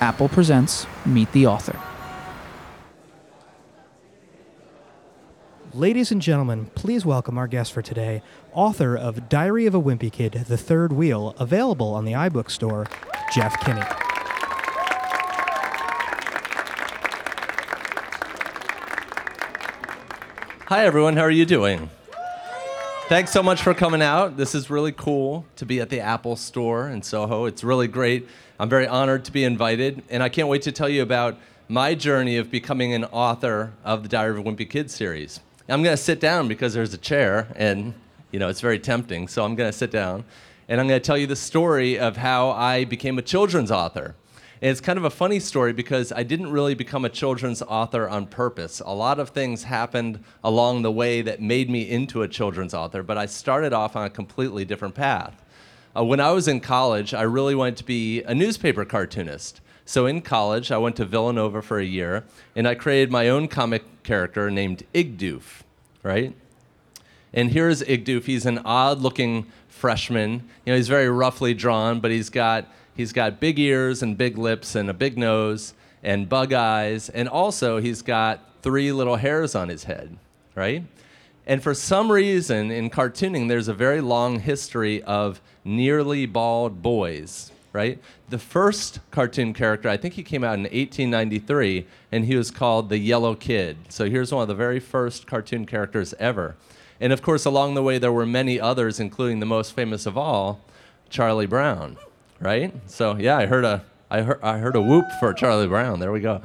Apple presents Meet the Author. Ladies and gentlemen, please welcome our guest for today, author of Diary of a Wimpy Kid, The Third Wheel, available on the iBook store, Jeff Kinney. Hi, everyone. How are you doing? Thanks so much for coming out. This is really cool to be at the Apple Store in Soho. It's really great. I'm very honored to be invited, and I can't wait to tell you about my journey of becoming an author of the Diary of a Wimpy Kid series. I'm going to sit down because there's a chair, and you know it's very tempting. So I'm going to sit down, and I'm going to tell you the story of how I became a children's author. And it's kind of a funny story because I didn't really become a children's author on purpose. A lot of things happened along the way that made me into a children's author, but I started off on a completely different path. Uh, when I was in college, I really wanted to be a newspaper cartoonist. So in college, I went to Villanova for a year, and I created my own comic character named Igdoof, right? And here's Igdoof. He's an odd-looking freshman. You know, he's very roughly drawn, but he's got He's got big ears and big lips and a big nose and bug eyes. And also, he's got three little hairs on his head, right? And for some reason, in cartooning, there's a very long history of nearly bald boys, right? The first cartoon character, I think he came out in 1893, and he was called the Yellow Kid. So here's one of the very first cartoon characters ever. And of course, along the way, there were many others, including the most famous of all, Charlie Brown right? So yeah, I heard a I heard I heard a whoop for Charlie Brown. There we go.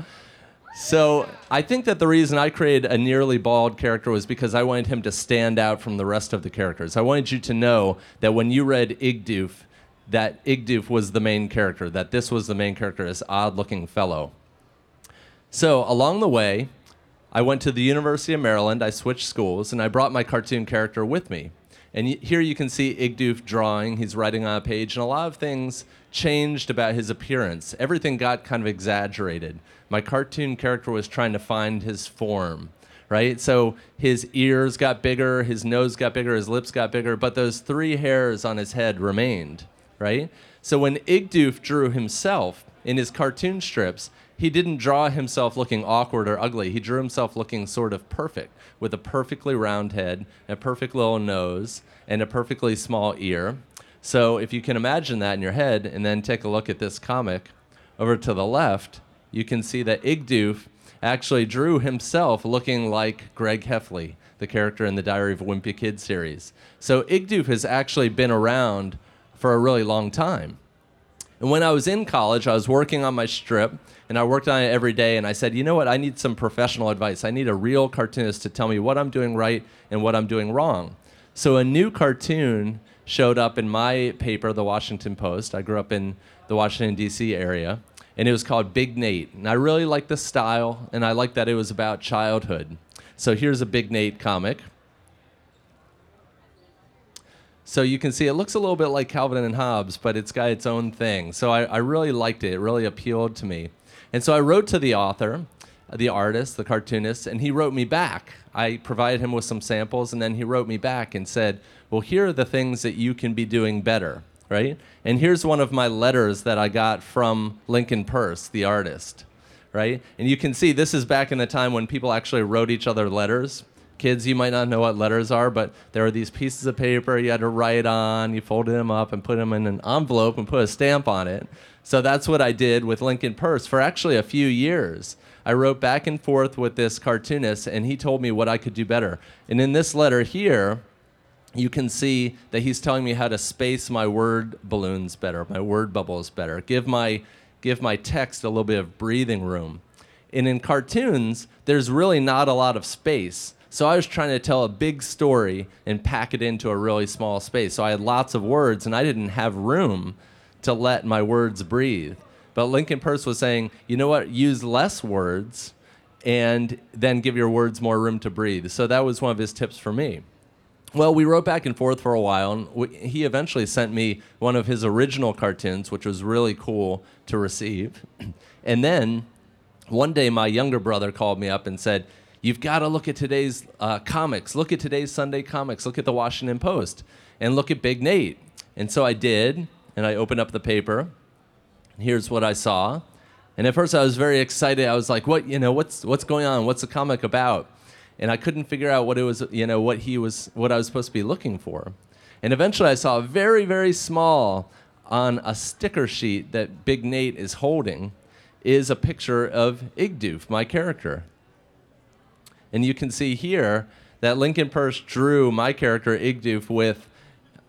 So I think that the reason I created a nearly bald character was because I wanted him to stand out from the rest of the characters. I wanted you to know that when you read Igdoof, that Igdoof was the main character, that this was the main character, this odd-looking fellow. So along the way, I went to the University of Maryland. I switched schools, and I brought my cartoon character with me. And here you can see Igdoof drawing. He's writing on a page, and a lot of things changed about his appearance. Everything got kind of exaggerated. My cartoon character was trying to find his form, right? So his ears got bigger, his nose got bigger, his lips got bigger, but those three hairs on his head remained, right? So when Igdoof drew himself in his cartoon strips, he didn't draw himself looking awkward or ugly. He drew himself looking sort of perfect, with a perfectly round head, a perfect little nose, and a perfectly small ear. So if you can imagine that in your head, and then take a look at this comic over to the left, you can see that Igdoof actually drew himself looking like Greg Heffley, the character in the Diary of a Wimpy Kid series. So Igdoof has actually been around for a really long time. And when I was in college, I was working on my strip, and I worked on it every day. And I said, you know what? I need some professional advice. I need a real cartoonist to tell me what I'm doing right and what I'm doing wrong. So a new cartoon showed up in my paper, The Washington Post. I grew up in the Washington, D.C. area, and it was called Big Nate. And I really liked the style, and I liked that it was about childhood. So here's a Big Nate comic. So you can see it looks a little bit like Calvin and Hobbes, but it's got its own thing. So I, I really liked it. It really appealed to me. And so I wrote to the author, the artist, the cartoonist, and he wrote me back. I provided him with some samples, and then he wrote me back and said, Well, here are the things that you can be doing better, right? And here's one of my letters that I got from Lincoln Peirce, the artist, right? And you can see this is back in the time when people actually wrote each other letters kids, you might not know what letters are, but there are these pieces of paper you had to write on. You folded them up and put them in an envelope and put a stamp on it. So that's what I did with Lincoln Peirce for actually a few years. I wrote back and forth with this cartoonist, and he told me what I could do better. And in this letter here, you can see that he's telling me how to space my word balloons better, my word bubbles better, give my give my text a little bit of breathing room. And in cartoons, there's really not a lot of space. So I was trying to tell a big story and pack it into a really small space. So I had lots of words and I didn't have room to let my words breathe. But Lincoln Peirce was saying, you know what, use less words and then give your words more room to breathe. So that was one of his tips for me. Well, we wrote back and forth for a while, and he eventually sent me one of his original cartoons, which was really cool to receive. and then one day, my younger brother called me up and said, You've got to look at today's uh, comics. Look at today's Sunday comics. Look at the Washington Post and look at Big Nate. And so I did, and I opened up the paper. Here's what I saw. And at first I was very excited. I was like, what, you know, what's, what's going on? What's the comic about? And I couldn't figure out what it was, you know, what he was, what I was supposed to be looking for. And eventually I saw very, very small on a sticker sheet that Big Nate is holding is a picture of Igdoof, my character. And you can see here that Lincoln Peirce drew my character Igdoof with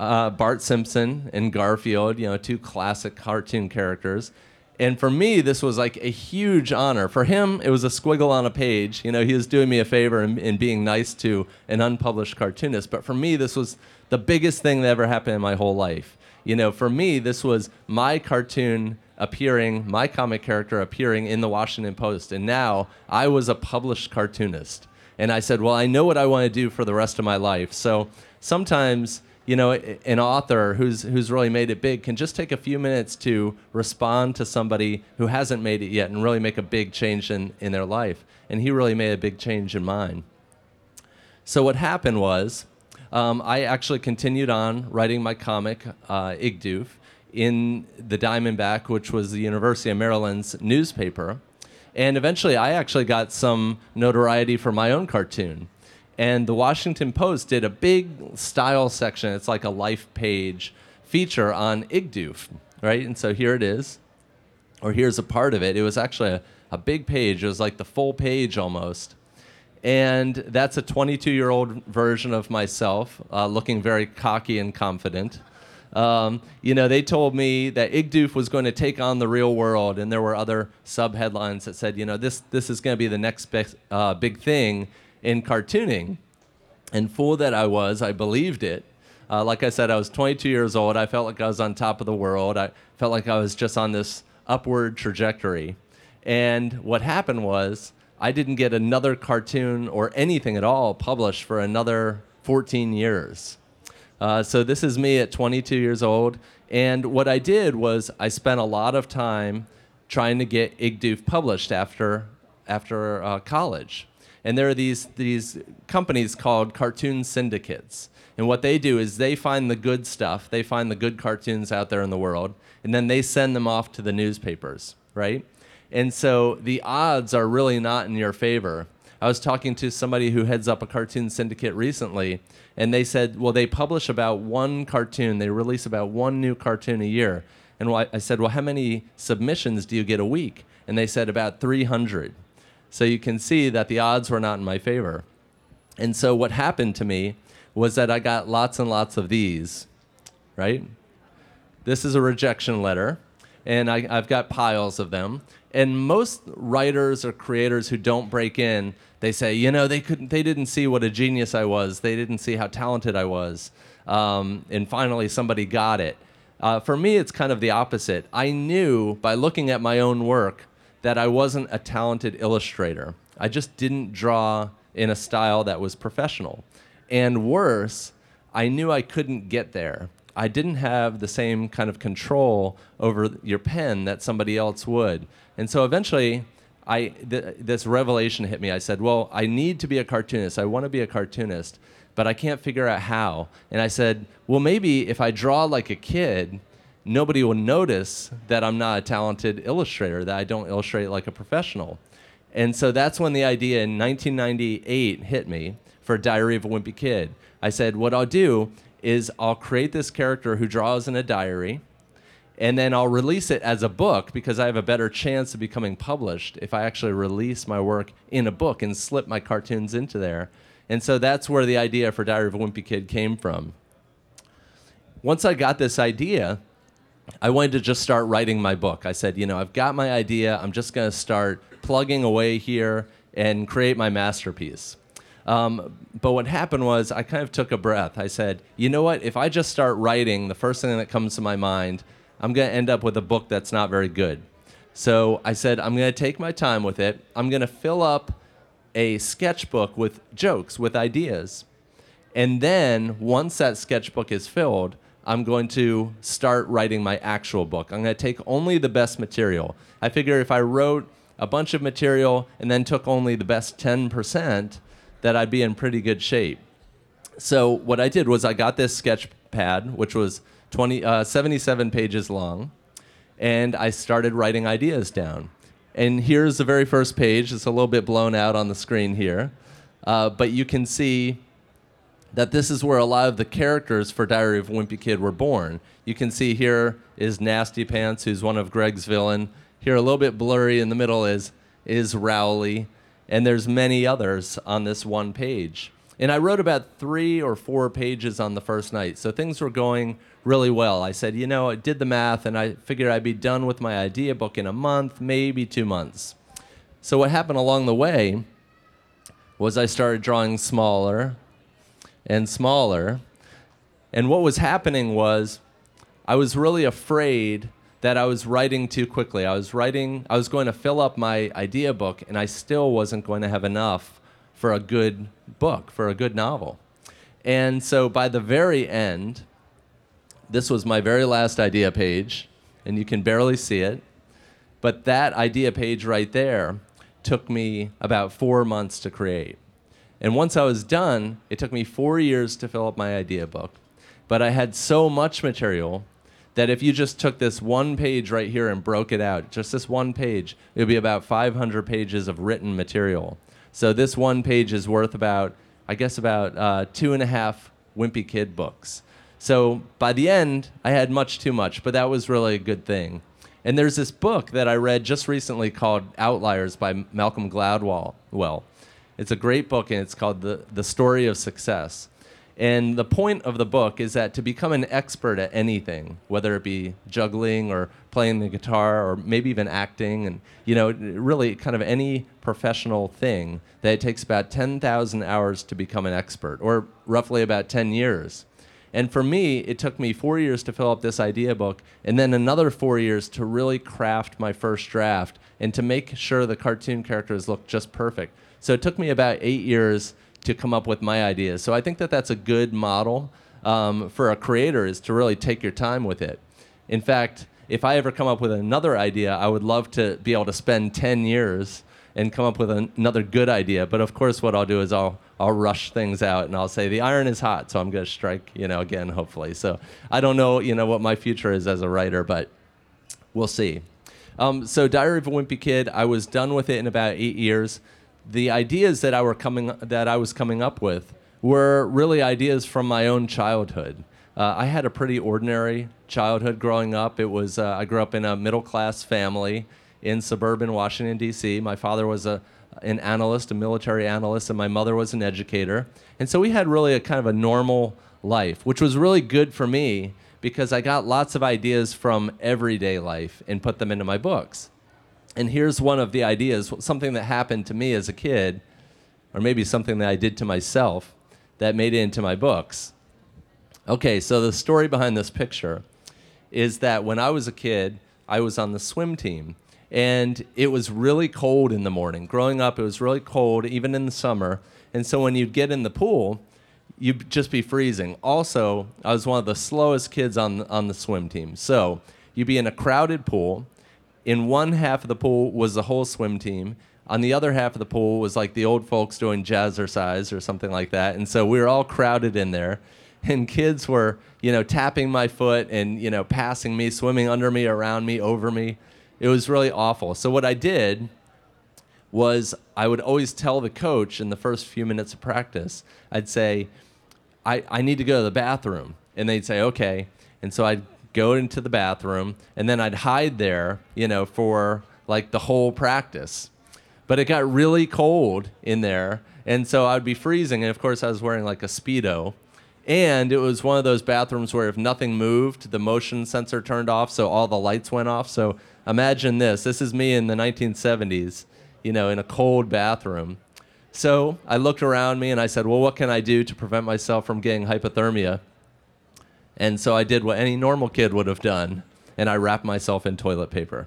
uh, Bart Simpson and Garfield, you know, two classic cartoon characters. And for me, this was like a huge honor. For him, it was a squiggle on a page. You know, he was doing me a favor in, in being nice to an unpublished cartoonist. But for me, this was the biggest thing that ever happened in my whole life. You know, for me, this was my cartoon appearing, my comic character appearing in the Washington Post. And now I was a published cartoonist. And I said, well, I know what I want to do for the rest of my life. So sometimes, you know, an author who's, who's really made it big can just take a few minutes to respond to somebody who hasn't made it yet and really make a big change in, in their life. And he really made a big change in mine. So what happened was, um, I actually continued on writing my comic, uh, Igdoof, in the Diamondback, which was the University of Maryland's newspaper. And eventually, I actually got some notoriety for my own cartoon. And the Washington Post did a big style section. It's like a life page feature on Igdoof, right? And so here it is, or here's a part of it. It was actually a, a big page. It was like the full page almost. And that's a 22 year old version of myself, uh, looking very cocky and confident. Um, you know, they told me that Igdoof was going to take on the real world, and there were other sub headlines that said, you know, this, this is going to be the next big, uh, big thing in cartooning. And fool that I was, I believed it. Uh, like I said, I was 22 years old. I felt like I was on top of the world. I felt like I was just on this upward trajectory. And what happened was, I didn't get another cartoon or anything at all published for another 14 years. Uh, so this is me at 22 years old. And what I did was I spent a lot of time trying to get Igdoof published after, after uh, college. And there are these, these companies called cartoon syndicates. And what they do is they find the good stuff, they find the good cartoons out there in the world, and then they send them off to the newspapers, right? And so the odds are really not in your favor. I was talking to somebody who heads up a cartoon syndicate recently, and they said, well, they publish about one cartoon, they release about one new cartoon a year. And I said, well, how many submissions do you get a week? And they said about 300. So you can see that the odds were not in my favor. And so what happened to me was that I got lots and lots of these, right? This is a rejection letter, and I, have got piles of them. And most writers or creators who don't break in, they say, you know, they couldn't, they didn't see what a genius I was. They didn't see how talented I was. Um, and finally, somebody got it. Uh, for me, it's kind of the opposite. I knew by looking at my own work that I wasn't a talented illustrator. I just didn't draw in a style that was professional. And worse, I knew I couldn't get there. I didn't have the same kind of control over your pen that somebody else would. And so eventually, I th- this revelation hit me. I said, "Well, I need to be a cartoonist. I want to be a cartoonist, but I can't figure out how." And I said, "Well, maybe if I draw like a kid, nobody will notice that I'm not a talented illustrator, that I don't illustrate like a professional." And so that's when the idea in 1998 hit me for Diary of a Wimpy Kid. I said, "What I'll do is I'll create this character who draws in a diary." and then I'll release it as a book because I have a better chance of becoming published if I actually release my work in a book and slip my cartoons into there. And so that's where the idea for Diary of a Wimpy Kid came from. Once I got this idea, I wanted to just start writing my book. I said, you know, I've got my idea. I'm just going to start plugging away here and create my masterpiece. Um, but what happened was I kind of took a breath. I said, you know what? If I just start writing, the first thing that comes to my mind I'm going to end up with a book that's not very good. So I said, I'm going to take my time with it. I'm going to fill up a sketchbook with jokes, with ideas. And then once that sketchbook is filled, I'm going to start writing my actual book. I'm going to take only the best material. I figure if I wrote a bunch of material and then took only the best 10%, that I'd be in pretty good shape. So what I did was I got this sketch pad, which was 20, uh, 77 pages long, and I started writing ideas down. And here's the very first page. It's a little bit blown out on the screen here. Uh, but you can see that this is where a lot of the characters for Diary of a Wimpy Kid were born. You can see here is Nasty Pants, who's one of Greg's villain. Here, a little bit blurry in the middle is is Rowley, and there's many others on this one page. And I wrote about three or four pages on the first night, so things were going really well. I said, you know, I did the math, and I figured I'd be done with my idea book in a month, maybe two months. So what happened along the way was I started drawing smaller and smaller. And what was happening was I was really afraid that I was writing too quickly. I was writing, I was going to fill up my idea book, and I still wasn't going to have enough for a good book, for a good novel. And so by the very end, this was my very last idea page, and you can barely see it. But that idea page right there took me about four months to create. And once I was done, it took me four years to fill up my idea book. But I had so much material that if you just took this one page right here and broke it out, just this one page, it would be about 500 pages of written material. So this one page is worth about, I guess, about uh, two and a half Wimpy Kid books. So by the end, I had much too much, but that was really a good thing. And there's this book that I read just recently called Outliers by Malcolm Gladwell. Well, it's a great book, and it's called the, the Story of Success. And the point of the book is that to become an expert at anything, whether it be juggling or playing the guitar or maybe even acting, and you know, really kind of any professional thing, that it takes about 10,000 hours to become an expert, or roughly about 10 years. And for me, it took me four years to fill up this idea book, and then another four years to really craft my first draft and to make sure the cartoon characters look just perfect. So it took me about eight years to come up with my ideas. So I think that that's a good model um, for a creator is to really take your time with it. In fact, if I ever come up with another idea, I would love to be able to spend 10 years and come up with an, another good idea. But of course, what I'll do is I'll I'll rush things out and I'll say the iron is hot, so I'm going to strike, you know, again, hopefully. So I don't know, you know, what my future is as a writer, but we'll see. Um, so Diary of a Wimpy Kid, I was done with it in about eight years the ideas that I were coming that I was coming up with were really ideas from my own childhood. Uh, I had a pretty ordinary childhood growing up. It was uh, I grew up in a middle class family in suburban Washington D.C. My father was a an analyst, a military analyst, and my mother was an educator. And so we had really a kind of a normal life, which was really good for me because I got lots of ideas from everyday life and put them into my books. And here's one of the ideas something that happened to me as a kid, or maybe something that I did to myself that made it into my books. Okay, so the story behind this picture is that when I was a kid, I was on the swim team. And it was really cold in the morning. Growing up, it was really cold, even in the summer. And so when you'd get in the pool, you'd just be freezing. Also, I was one of the slowest kids on, on the swim team. So you'd be in a crowded pool in one half of the pool was the whole swim team. On the other half of the pool was like the old folks doing jazzercise or something like that. And so we were all crowded in there. And kids were, you know, tapping my foot and, you know, passing me, swimming under me, around me, over me. It was really awful. So what I did was I would always tell the coach in the first few minutes of practice, I'd say, I, I need to go to the bathroom. And they'd say, okay. And so I'd go into the bathroom, and then I'd hide there, you know, for like the whole practice. But it got really cold in there, and so I'd be freezing. And of course, I was wearing like a Speedo. And it was one of those bathrooms where if nothing moved, the motion sensor turned off, so all the lights went off. So imagine this this is me in the 1970s, you know, in a cold bathroom. So I looked around me and I said, Well, what can I do to prevent myself from getting hypothermia? And so I did what any normal kid would have done, and I wrapped myself in toilet paper.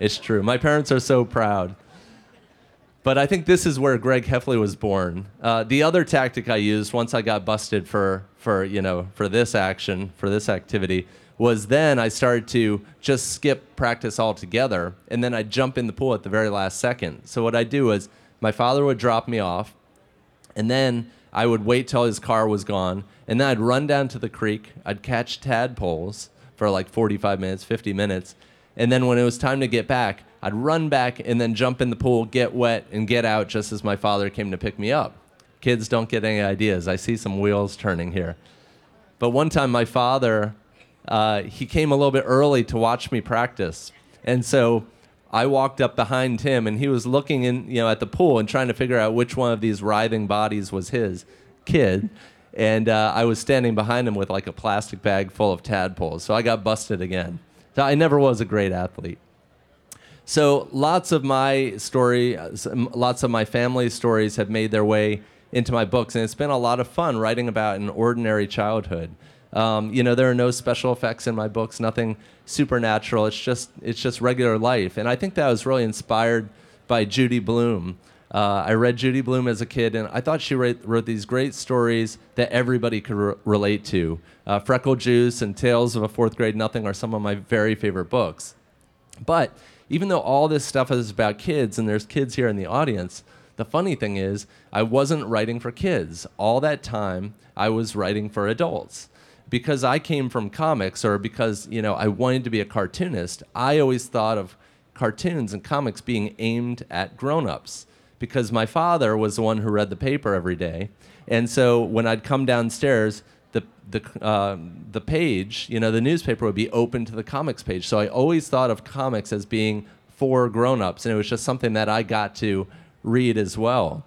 It's true. My parents are so proud. But I think this is where Greg Heffley was born. Uh, the other tactic I used once I got busted for, for, you know, for this action, for this activity, was then I started to just skip practice altogether, and then I'd jump in the pool at the very last second. So what I'd do is my father would drop me off, and then I would wait till his car was gone, and then I'd run down to the creek. I'd catch tadpoles for like 45 minutes, 50 minutes, and then when it was time to get back, I'd run back and then jump in the pool, get wet, and get out just as my father came to pick me up. Kids don't get any ideas. I see some wheels turning here. But one time, my father, uh, he came a little bit early to watch me practice. And so I walked up behind him, and he was looking in, you know, at the pool and trying to figure out which one of these writhing bodies was his kid. And uh, I was standing behind him with like a plastic bag full of tadpoles. So I got busted again. So I never was a great athlete. So lots of my story, lots of my family stories have made their way into my books, and it's been a lot of fun writing about an ordinary childhood. Um, you know, there are no special effects in my books, nothing supernatural. It's just it's just regular life, and I think that was really inspired by Judy Blume. Uh, I read Judy Blume as a kid, and I thought she wrote, wrote these great stories that everybody could re- relate to. Uh, Freckle Juice and Tales of a Fourth Grade Nothing are some of my very favorite books. But even though all this stuff is about kids, and there's kids here in the audience, the funny thing is, I wasn't writing for kids. All that time, I was writing for adults. Because I came from comics, or because you know I wanted to be a cartoonist, I always thought of cartoons and comics being aimed at grown-ups. Because my father was the one who read the paper every day, and so when I'd come downstairs, the the uh, the page, you know, the newspaper would be open to the comics page. So I always thought of comics as being for grown-ups, and it was just something that I got to read as well.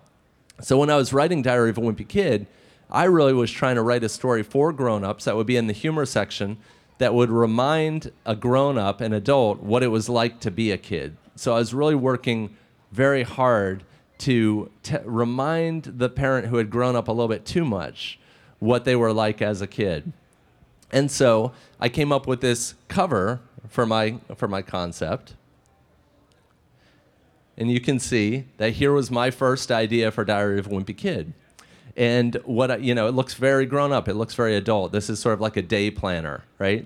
So when I was writing Diary of a Wimpy Kid, I really was trying to write a story for grown-ups that would be in the humor section that would remind a grown-up, an adult, what it was like to be a kid. So I was really working very hard to t- remind the parent who had grown up a little bit too much what they were like as a kid. And so I came up with this cover for my for my concept and you can see that here was my first idea for Diary of a Wimpy Kid. And what you know, it looks very grown up. It looks very adult. This is sort of like a day planner, right?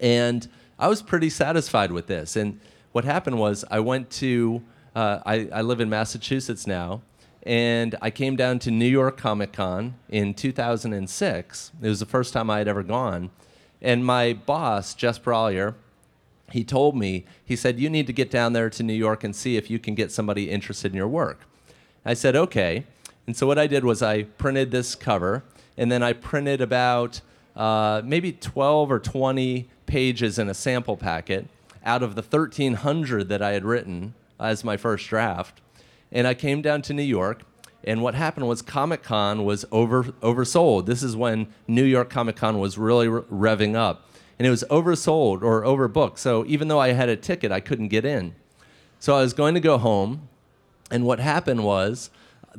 And I was pretty satisfied with this. And what happened was I went to, uh, I, I live in Massachusetts now, and I came down to New York Comic Con in 2006. It was the first time I had ever gone. And my boss, Jess Brallier, he told me, he said, You need to get down there to New York and see if you can get somebody interested in your work. I said, Okay. And so what I did was I printed this cover, and then I printed about uh, maybe 12 or 20 pages in a sample packet out of the 1,300 that I had written as my first draft. And I came down to New York, and what happened was Comic Con was over oversold. This is when New York Comic Con was really re- revving up and it was oversold or overbooked. So even though I had a ticket, I couldn't get in. So I was going to go home, and what happened was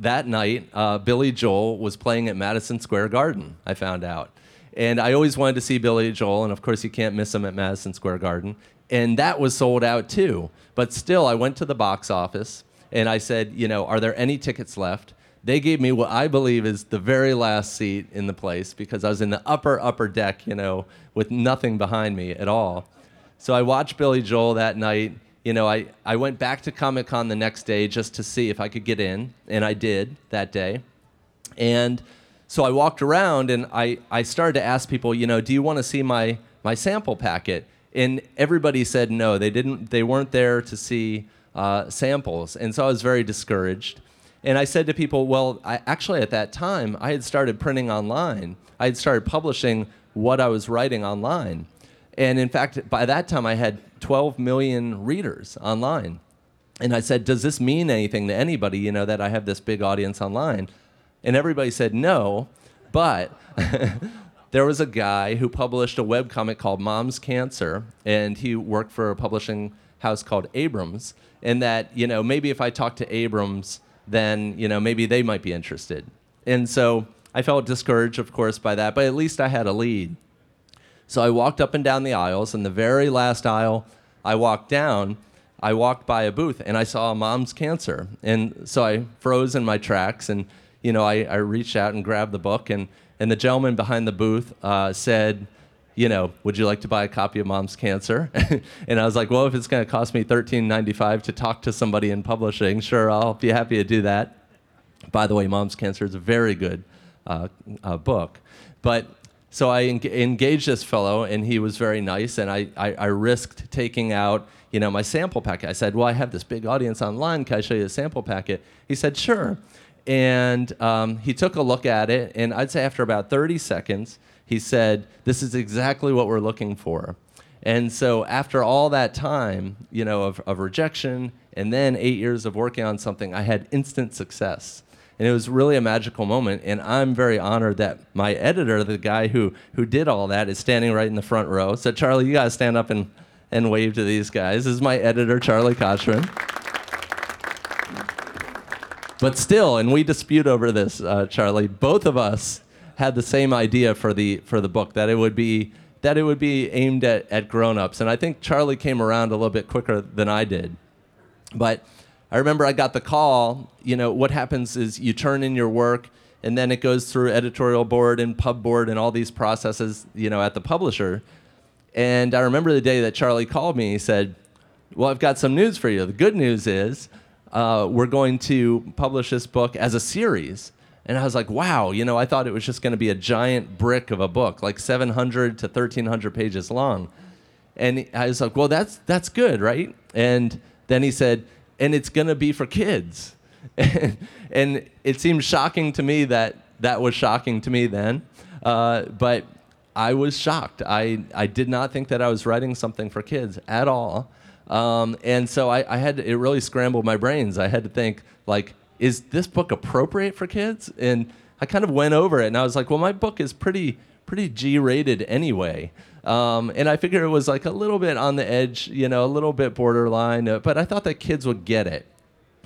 that night, uh, Billy Joel was playing at Madison Square Garden, I found out. And I always wanted to see Billy Joel, and of course, you can't miss him at Madison Square Garden. And that was sold out too. But still, I went to the box office and I said, you know, are there any tickets left? They gave me what I believe is the very last seat in the place because I was in the upper, upper deck, you know, with nothing behind me at all. So I watched Billy Joel that night. You know, I, I went back to Comic Con the next day just to see if I could get in, and I did that day. And so I walked around and I, I started to ask people, you know, do you want to see my, my sample packet? And everybody said no. They didn't. They weren't there to see uh, samples, and so I was very discouraged. And I said to people, well, I, actually, at that time, I had started printing online. I had started publishing what I was writing online. And in fact, by that time, I had 12 million readers online. And I said, does this mean anything to anybody, you know, that I have this big audience online? And everybody said no, but there was a guy who published a webcomic called Mom's Cancer, and he worked for a publishing house called Abrams. And that, you know, maybe if I talked to Abrams, then you know maybe they might be interested. And so I felt discouraged, of course, by that, but at least I had a lead. So I walked up and down the aisles, and the very last aisle I walked down, I walked by a booth and I saw Mom's Cancer. And so I froze in my tracks, and you know I, I reached out and grabbed the book, and and the gentleman behind the booth uh, said you know, would you like to buy a copy of Mom's Cancer? and I was like, well, if it's going to cost me $13.95 to talk to somebody in publishing, sure, I'll be happy to do that. By the way, Mom's Cancer is a very good uh, uh, book. But so I en- engaged this fellow, and he was very nice, and I, I, I risked taking out, you know, my sample packet. I said, well, I have this big audience online. Can I show you the sample packet? He said, sure. And um, he took a look at it, and I'd say after about 30 seconds, he said, this is exactly what we're looking for. And so after all that time, you know, of, of rejection and then eight years of working on something, I had instant success. And it was really a magical moment. And I'm very honored that my editor, the guy who, who did all that, is standing right in the front row. So, Charlie, you got to stand up and, and wave to these guys. This is my editor, Charlie Kochman. But still, and we dispute over this, uh, Charlie, both of us had the same idea for the, for the book that it would be that it would be aimed at, at grown-ups and i think charlie came around a little bit quicker than i did but I remember I got the call. You know, what happens is you turn in your work, and then it goes through editorial board and pub board and all these processes, you know, at the publisher. And I remember the day that Charlie called me. He said, "Well, I've got some news for you. The good news is uh, we're going to publish this book as a series." And I was like, "Wow!" You know, I thought it was just going to be a giant brick of a book, like 700 to 1300 pages long. And I was like, "Well, that's that's good, right?" And then he said, and it's going to be for kids. and it seemed shocking to me that that was shocking to me then. Uh, but I was shocked. I, I did not think that I was writing something for kids at all. Um, and so I, I had to, it really scrambled my brains. I had to think like, is this book appropriate for kids? And I kind of went over it and I was like, well, my book is pretty pretty G rated anyway. Um, and I figured it was like a little bit on the edge, you know, a little bit borderline, uh, but I thought that kids would get it.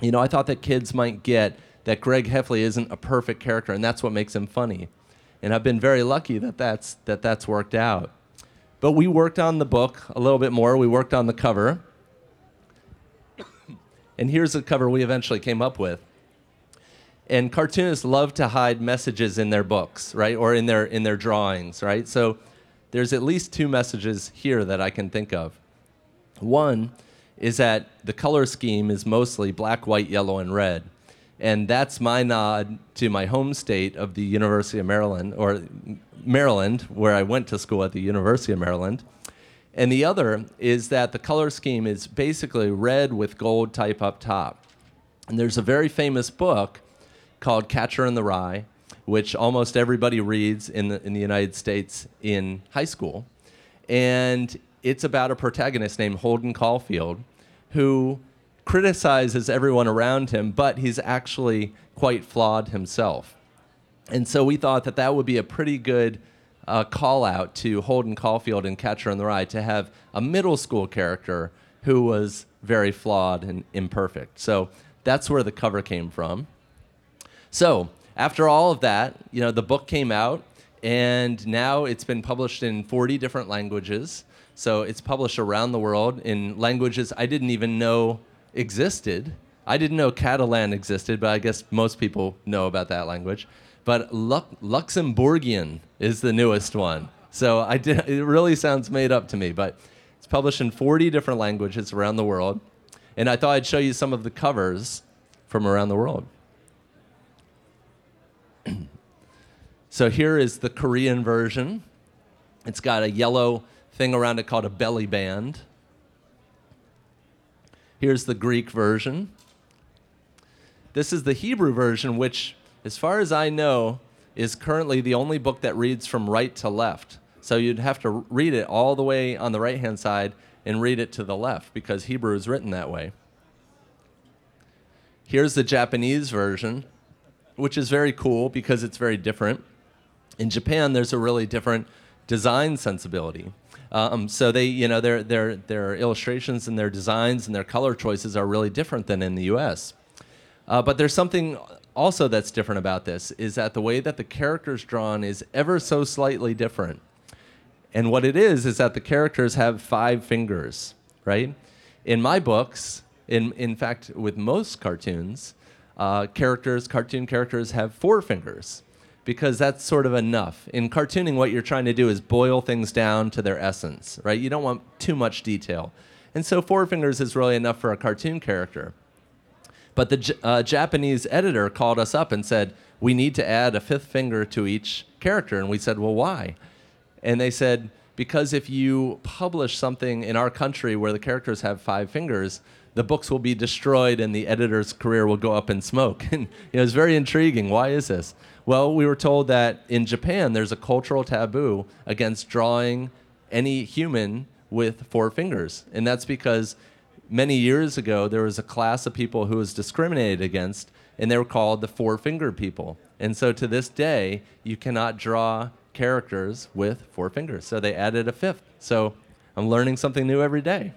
You know, I thought that kids might get that Greg Heffley isn't a perfect character, and that's what makes him funny. And I've been very lucky that that's, that that's worked out. But we worked on the book a little bit more. We worked on the cover. and here's the cover we eventually came up with. And cartoonists love to hide messages in their books, right? Or in their, in their drawings, right? So there's at least two messages here that I can think of. One is that the color scheme is mostly black, white, yellow, and red. And that's my nod to my home state of the University of Maryland, or Maryland, where I went to school at the University of Maryland. And the other is that the color scheme is basically red with gold type up top. And there's a very famous book called Catcher in the Rye which almost everybody reads in the, in the United States in high school. And it's about a protagonist named Holden Caulfield who criticizes everyone around him, but he's actually quite flawed himself. And so we thought that that would be a pretty good uh, call out to Holden Caulfield and Catcher in the Rye to have a middle school character who was very flawed and imperfect. So that's where the cover came from. So after all of that, you know, the book came out, and now it's been published in 40 different languages. So it's published around the world in languages I didn't even know existed. I didn't know Catalan existed, but I guess most people know about that language. But Luxembourgian is the newest one. So I did, it really sounds made up to me, but it's published in 40 different languages around the world. And I thought I'd show you some of the covers from around the world. So here is the Korean version. It's got a yellow thing around it called a belly band. Here's the Greek version. This is the Hebrew version, which, as far as I know, is currently the only book that reads from right to left. So you'd have to read it all the way on the right hand side and read it to the left because Hebrew is written that way. Here's the Japanese version which is very cool because it's very different. In Japan, there's a really different design sensibility. Um, so they, you know, their their their illustrations and their designs and their color choices are really different than in the U.S. Uh, but there's something also that's different about this is that the way that the characters drawn is ever so slightly different. And what it is is that the characters have five fingers, right? In my books, in in fact, with most cartoons, uh, characters, cartoon characters, have four fingers because that's sort of enough. In cartooning, what you're trying to do is boil things down to their essence, right? You don't want too much detail. And so four fingers is really enough for a cartoon character. But the uh, Japanese editor called us up and said, we need to add a fifth finger to each character. And we said, well, why? And they said, because if you publish something in our country where the characters have five fingers, the books will be destroyed and the editor's career will go up in smoke. And you know, it's very intriguing. Why is this? Well, we were told that in Japan there's a cultural taboo against drawing any human with four fingers. And that's because many years ago there was a class of people who was discriminated against and they were called the four finger people. And so to this day, you cannot draw characters with four fingers. So they added a fifth. So I'm learning something new every day.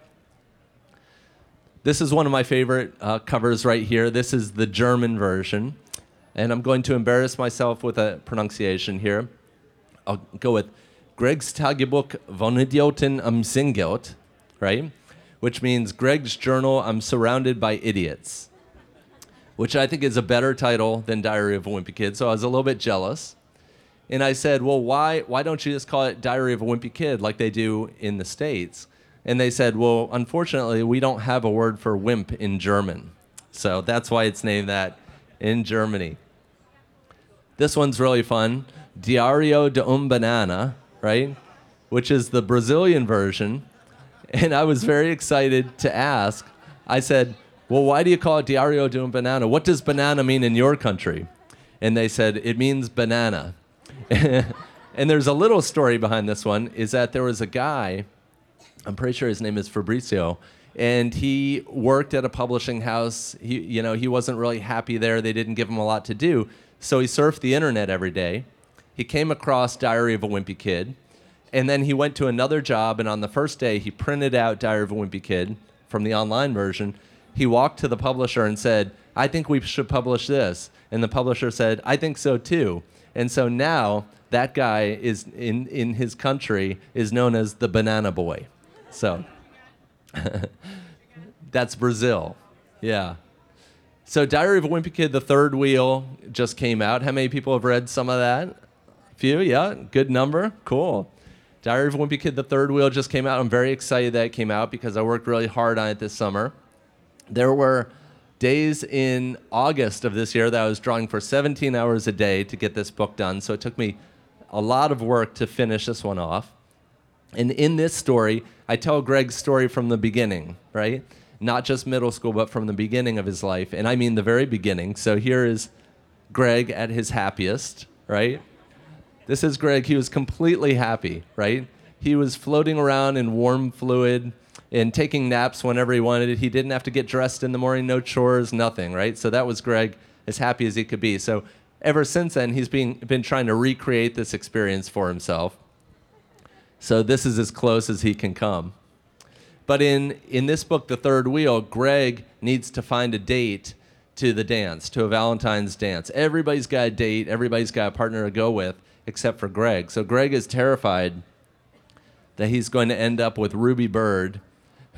This is one of my favorite uh, covers right here. This is the German version. And I'm going to embarrass myself with a pronunciation here. I'll go with Greg's Tagebuch von Idioten umzingelt, right? Which means Greg's Journal, I'm Surrounded by Idiots, which I think is a better title than Diary of a Wimpy Kid. So I was a little bit jealous. And I said, well, why, why don't you just call it Diary of a Wimpy Kid like they do in the States? And they said, well, unfortunately, we don't have a word for wimp in German. So that's why it's named that in Germany. This one's really fun Diario de um Banana, right? Which is the Brazilian version. And I was very excited to ask. I said, well, why do you call it Diario de um Banana? What does banana mean in your country? And they said, it means banana. and there's a little story behind this one is that there was a guy, I'm pretty sure his name is Fabrizio, and he worked at a publishing house. He, you know, he wasn't really happy there. They didn't give him a lot to do. So he surfed the internet every day. He came across Diary of a Wimpy Kid, and then he went to another job. And on the first day, he printed out Diary of a Wimpy Kid from the online version. He walked to the publisher and said, "I think we should publish this." And the publisher said, "I think so too." And so now that guy is in, in his country is known as the banana boy. So that's Brazil. Yeah. So Diary of a Wimpy Kid, the third wheel just came out. How many people have read some of that? A few, yeah. Good number. Cool. Diary of a Wimpy Kid, the third wheel just came out. I'm very excited that it came out because I worked really hard on it this summer. There were days in August of this year that I was drawing for 17 hours a day to get this book done. So it took me a lot of work to finish this one off. And in this story, I tell Greg's story from the beginning, right? Not just middle school, but from the beginning of his life. And I mean the very beginning. So here is Greg at his happiest, right? This is Greg. He was completely happy, right? He was floating around in warm fluid and taking naps whenever he wanted. He didn't have to get dressed in the morning, no chores, nothing, right? So that was Greg as happy as he could be. So ever since then, he's been, been trying to recreate this experience for himself. So this is as close as he can come. But in, in this book, The Third Wheel, Greg needs to find a date to the dance, to a Valentine's dance. Everybody's got a date, everybody's got a partner to go with, except for Greg. So Greg is terrified that he's going to end up with Ruby Bird,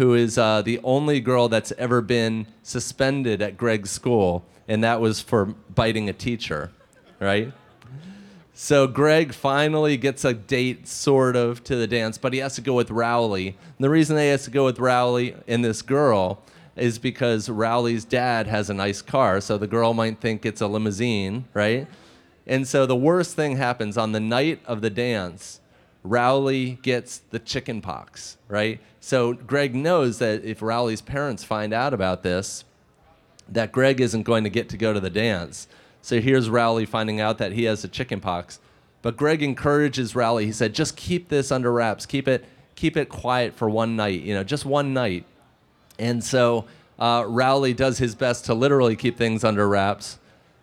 who is uh, the only girl that's ever been suspended at Greg's school, and that was for biting a teacher, right? So Greg finally gets a date, sort of, to the dance, but he has to go with Rowley. And the reason he has to go with Rowley and this girl is because Rowley's dad has a nice car, so the girl might think it's a limousine, right? And so the worst thing happens on the night of the dance. Rowley gets the chicken pox, right? So Greg knows that if Rowley's parents find out about this, that Greg isn't going to get to go to the dance. So here's Rowley finding out that he has the chicken pox. But Greg encourages Rowley. He said, "Just keep this under wraps. Keep it keep it quiet for one night, you know, just one night." And so uh, Rowley does his best to literally keep things under wraps.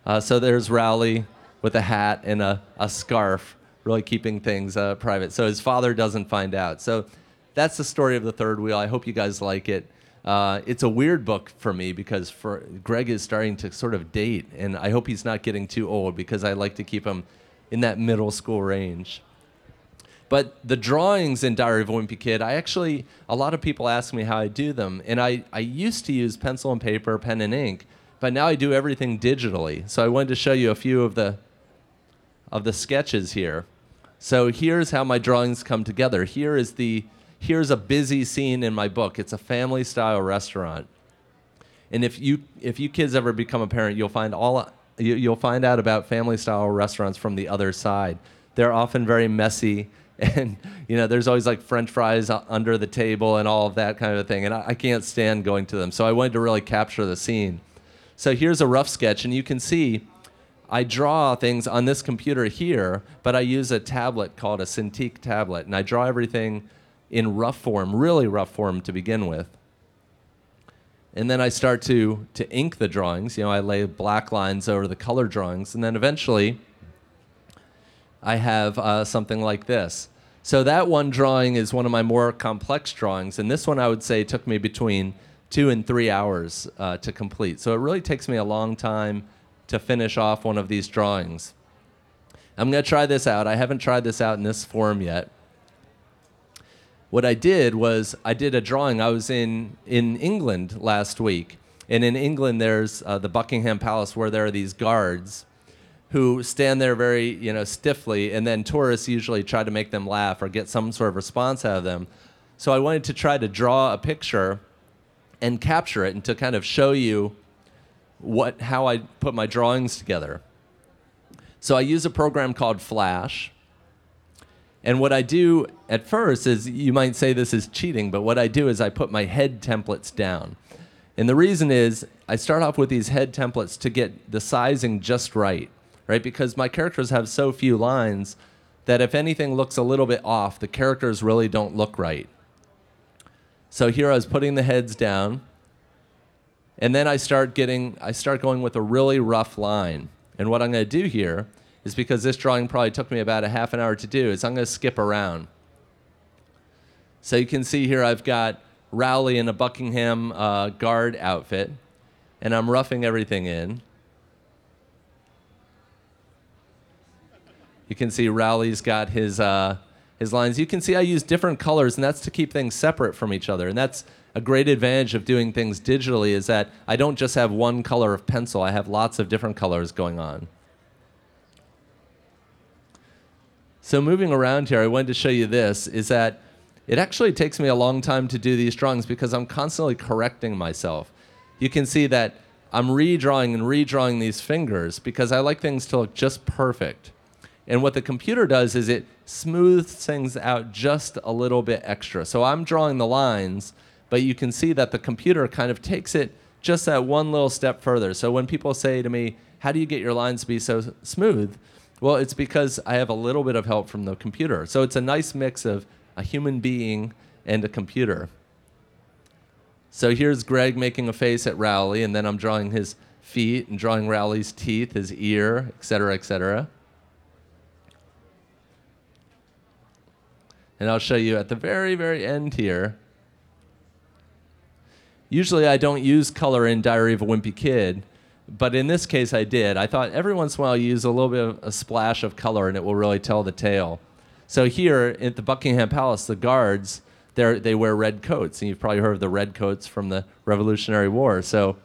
Uh, so there's Rowley with a hat and a, a scarf, really keeping things uh, private. So his father doesn't find out. So that's the story of the third wheel. I hope you guys like it. Uh, it's a weird book for me because for Greg is starting to sort of date, and I hope he's not getting too old because I like to keep him in that middle school range. But the drawings in Diary of a Wimpy Kid, I actually, a lot of people ask me how I do them. And I, I used to use pencil and paper, pen and ink, but now I do everything digitally. So I wanted to show you a few of the, of the sketches here. So here's how my drawings come together. Here is the, here's a busy scene in my book. It's a family style restaurant. And if you, if you kids ever become a parent, you'll find all, you, you'll find out about family style restaurants from the other side. They're often very messy and you know there's always like french fries under the table and all of that kind of a thing and I, I can't stand going to them so i wanted to really capture the scene so here's a rough sketch and you can see i draw things on this computer here but i use a tablet called a cintiq tablet and i draw everything in rough form really rough form to begin with and then I start to to ink the drawings. You know, I lay black lines over the color drawings, and then eventually, I have uh, something like this. So that one drawing is one of my more complex drawings, and this one I would say took me between two and three hours uh, to complete. So it really takes me a long time to finish off one of these drawings. I'm going to try this out. I haven't tried this out in this form yet what I did was I did a drawing. I was in in England last week, and in England there's uh, the Buckingham Palace where there are these guards who stand there very you know stiffly, and then tourists usually try to make them laugh or get some sort of response out of them. So I wanted to try to draw a picture and capture it, and to kind of show you what how I put my drawings together. So I use a program called Flash and what I do at first is you might say this is cheating, but what I do is I put my head templates down. And the reason is I start off with these head templates to get the sizing just right, right? Because my characters have so few lines that if anything looks a little bit off, the characters really don't look right. So here I was putting the heads down, and then I start getting I start going with a really rough line. And what I'm going to do here is because this drawing probably took me about a half an hour to do, is I'm going to skip around. So you can see here I've got Rowley in a Buckingham uh, guard outfit, and I'm roughing everything in. You can see Rowley's got his, uh, his lines. You can see I use different colors, and that's to keep things separate from each other. And that's a great advantage of doing things digitally is that I don't just have one color of pencil, I have lots of different colors going on. So moving around here, I wanted to show you this, is that it actually takes me a long time to do these drawings because I'm constantly correcting myself. You can see that I'm redrawing and redrawing these fingers because I like things to look just perfect. And what the computer does is it smooths things out just a little bit extra. So I'm drawing the lines, but you can see that the computer kind of takes it just that one little step further. So when people say to me, How do you get your lines to be so smooth? Well, it's because I have a little bit of help from the computer. So it's a nice mix of a human being and a computer. So here's Greg making a face at Rowley, and then I'm drawing his feet and drawing Rowley's teeth, his ear, et cetera, et cetera. And I'll show you at the very, very end here. Usually I don't use color in Diary of a Wimpy Kid, but in this case, I did. I thought every once in a while you use a little bit of a splash of color and it will really tell the tale. So here at the Buckingham Palace, the guards, they wear red coats. And you've probably heard of the red coats from the Revolutionary War. So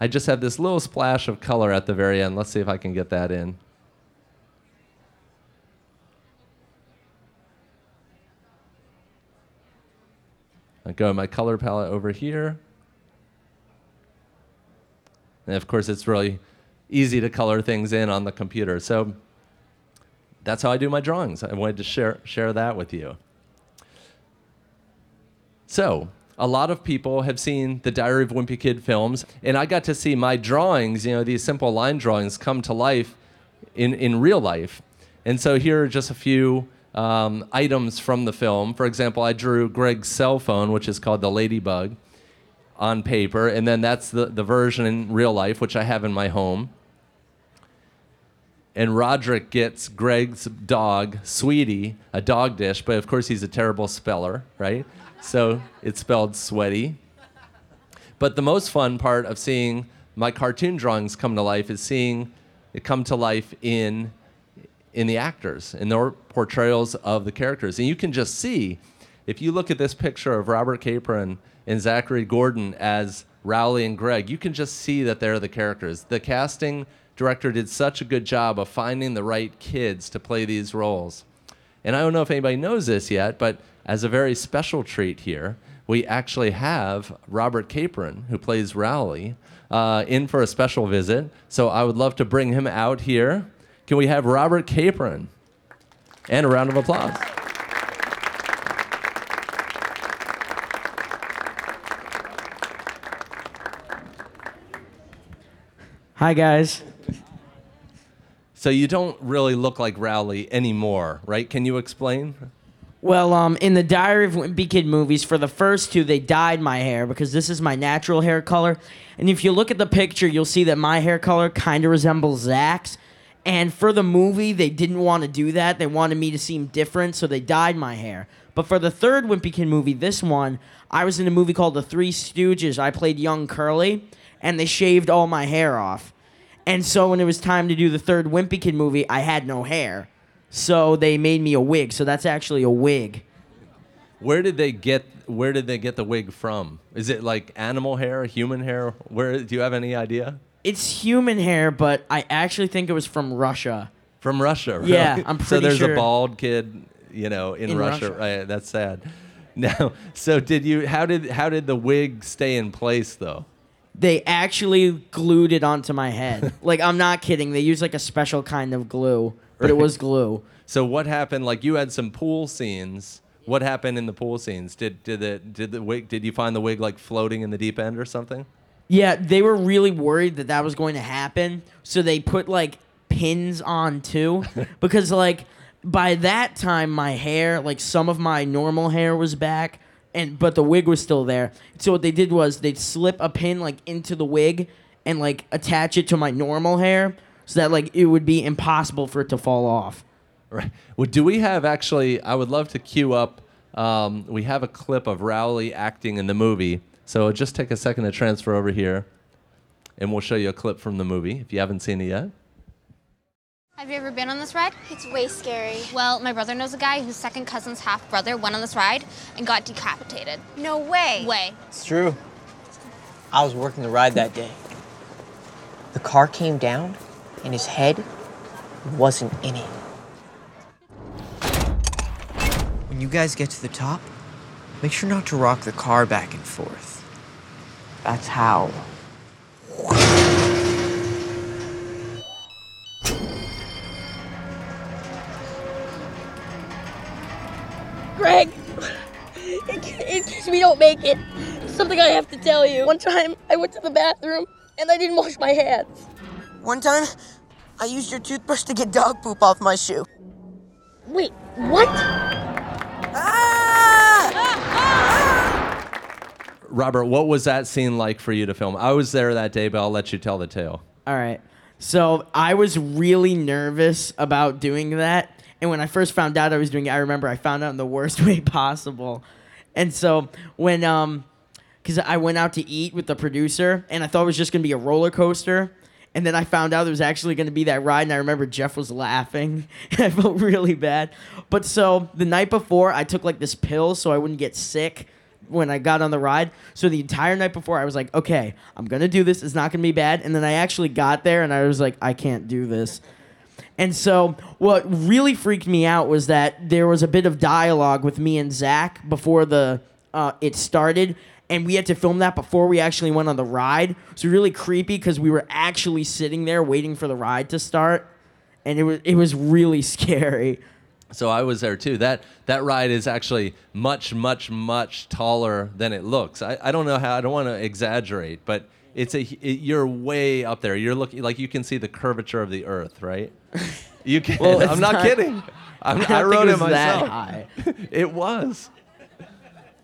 I just have this little splash of color at the very end. Let's see if I can get that in. I go my color palette over here. And of course, it's really easy to color things in on the computer. So that's how I do my drawings. I wanted to share, share that with you. So, a lot of people have seen the Diary of Wimpy Kid films, and I got to see my drawings, you know, these simple line drawings, come to life in, in real life. And so here are just a few um, items from the film. For example, I drew Greg's cell phone, which is called the Ladybug on paper, and then that's the, the version in real life, which I have in my home. And Rodrick gets Greg's dog, Sweetie, a dog dish, but of course he's a terrible speller, right? So it's spelled sweaty. But the most fun part of seeing my cartoon drawings come to life is seeing it come to life in in the actors, in their portrayals of the characters. And you can just see, if you look at this picture of Robert Capron and Zachary Gordon as Rowley and Greg, you can just see that they're the characters. The casting director did such a good job of finding the right kids to play these roles. And I don't know if anybody knows this yet, but as a very special treat here, we actually have Robert Capron, who plays Rowley, uh, in for a special visit. So I would love to bring him out here. Can we have Robert Capron? And a round of applause. Hi guys. So you don't really look like Rowley anymore, right? Can you explain? Well, um, in the Diary of Wimpy Kid movies, for the first two, they dyed my hair because this is my natural hair color. And if you look at the picture, you'll see that my hair color kind of resembles Zach's. And for the movie, they didn't want to do that. They wanted me to seem different, so they dyed my hair. But for the third Wimpy Kid movie, this one, I was in a movie called The Three Stooges. I played young Curly, and they shaved all my hair off. And so when it was time to do the third Wimpy Kid movie, I had no hair. So they made me a wig. So that's actually a wig. Where did they get where did they get the wig from? Is it like animal hair, human hair? Where do you have any idea? It's human hair, but I actually think it was from Russia. From Russia, right? Yeah, I'm pretty sure. so there's sure. a bald kid, you know, in, In Russia. Russia. Right, that's sad. Now, so did you? How did how did the wig stay in place though? They actually glued it onto my head. like I'm not kidding. They used like a special kind of glue, but it was glue. So what happened? Like you had some pool scenes. What happened in the pool scenes? Did did the did the wig? Did you find the wig like floating in the deep end or something? Yeah, they were really worried that that was going to happen, so they put like pins on too, because like by that time my hair, like some of my normal hair was back, and but the wig was still there. So what they did was they'd slip a pin like into the wig and like attach it to my normal hair, so that like it would be impossible for it to fall off. Right. Well, do we have actually? I would love to queue up. Um, we have a clip of Rowley acting in the movie. So just take a second to transfer over here, and we'll show you a clip from the movie if you haven't seen it yet. Have you ever been on this ride? It's way scary. Well, my brother knows a guy whose second cousin's half brother went on this ride and got decapitated. No way. Way. It's true. I was working the ride that day. The car came down, and his head wasn't in it. When you guys get to the top, make sure not to rock the car back and forth. That's how. Don't make it, something I have to tell you. One time, I went to the bathroom and I didn't wash my hands. One time, I used your toothbrush to get dog poop off my shoe. Wait, what? Ah! Robert, what was that scene like for you to film? I was there that day, but I'll let you tell the tale. All right. So I was really nervous about doing that. And when I first found out I was doing it, I remember I found out in the worst way possible. And so when, um, because I went out to eat with the producer and I thought it was just to be a roller coaster. And then I found out there was actually going to be that ride. And I remember Jeff was laughing. I felt really bad. But so the night before, I took like this pill so I wouldn't get sick when I got on the ride. So the entire night before, I was like, okay, I'm gonna do this. It's not gonna be bad. And then I actually got there, and I was like, I can't do this. And so what really freaked me out was that there was a bit of dialogue with me and Zach before the uh, it started. And we had to film that before we actually went on the ride. So really creepy because we were actually sitting there waiting for the ride to start, and it was it was really scary. So I was there too. That that ride is actually much, much, much taller than it looks. I, I don't know how. I don't want to exaggerate, but it's a it, you're way up there. You're looking like you can see the curvature of the Earth, right? You can. Well, I'm not, not- kidding. I'm, I, I, wrote it it myself. high. it was.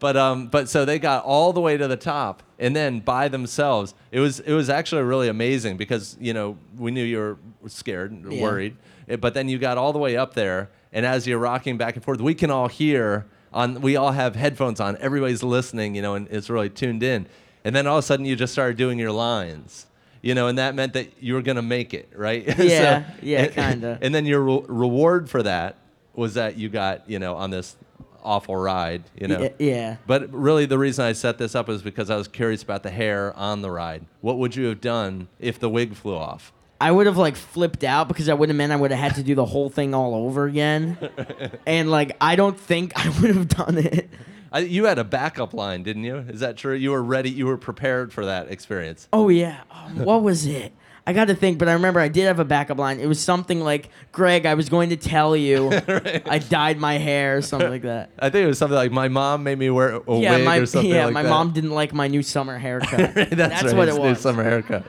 But um, but so they got all the way to the top, and then by themselves, it was it was actually really amazing because you know we knew you were scared, and Yeah. worried, eh, but then you got all the way up there, and as you're rocking back and forth, we can all hear on. We all have headphones on. Everybody's listening, you know, and it's really tuned in. And then all of a sudden, you just started doing your lines, you know, and that meant that you were gonna make it, right? Yeah, yeah, and- kinda. And then your re- reward for that was that you got, you know, on this awful ride, you know. Y- yeah. But really, the reason I set this up is because I was curious about the hair on the ride. What would you have done if the wig flew off? I would have like flipped out because that would have meant I would have had to do the whole thing all over again. and like I don't think I would have done it. I, you had a backup line, didn't you? Is that true? You were ready. You were prepared for that experience. Oh yeah. Um, what was it? I got to think, but I remember I did have a backup line. It was something like, "Greg, I was going to tell you I dyed my hair," or something like that. I think it was something like my mom made me wear a yeah, wig my or something yeah, like my that. mom didn't like my new summer haircut. That's, That's right, what it new was. Summer haircut.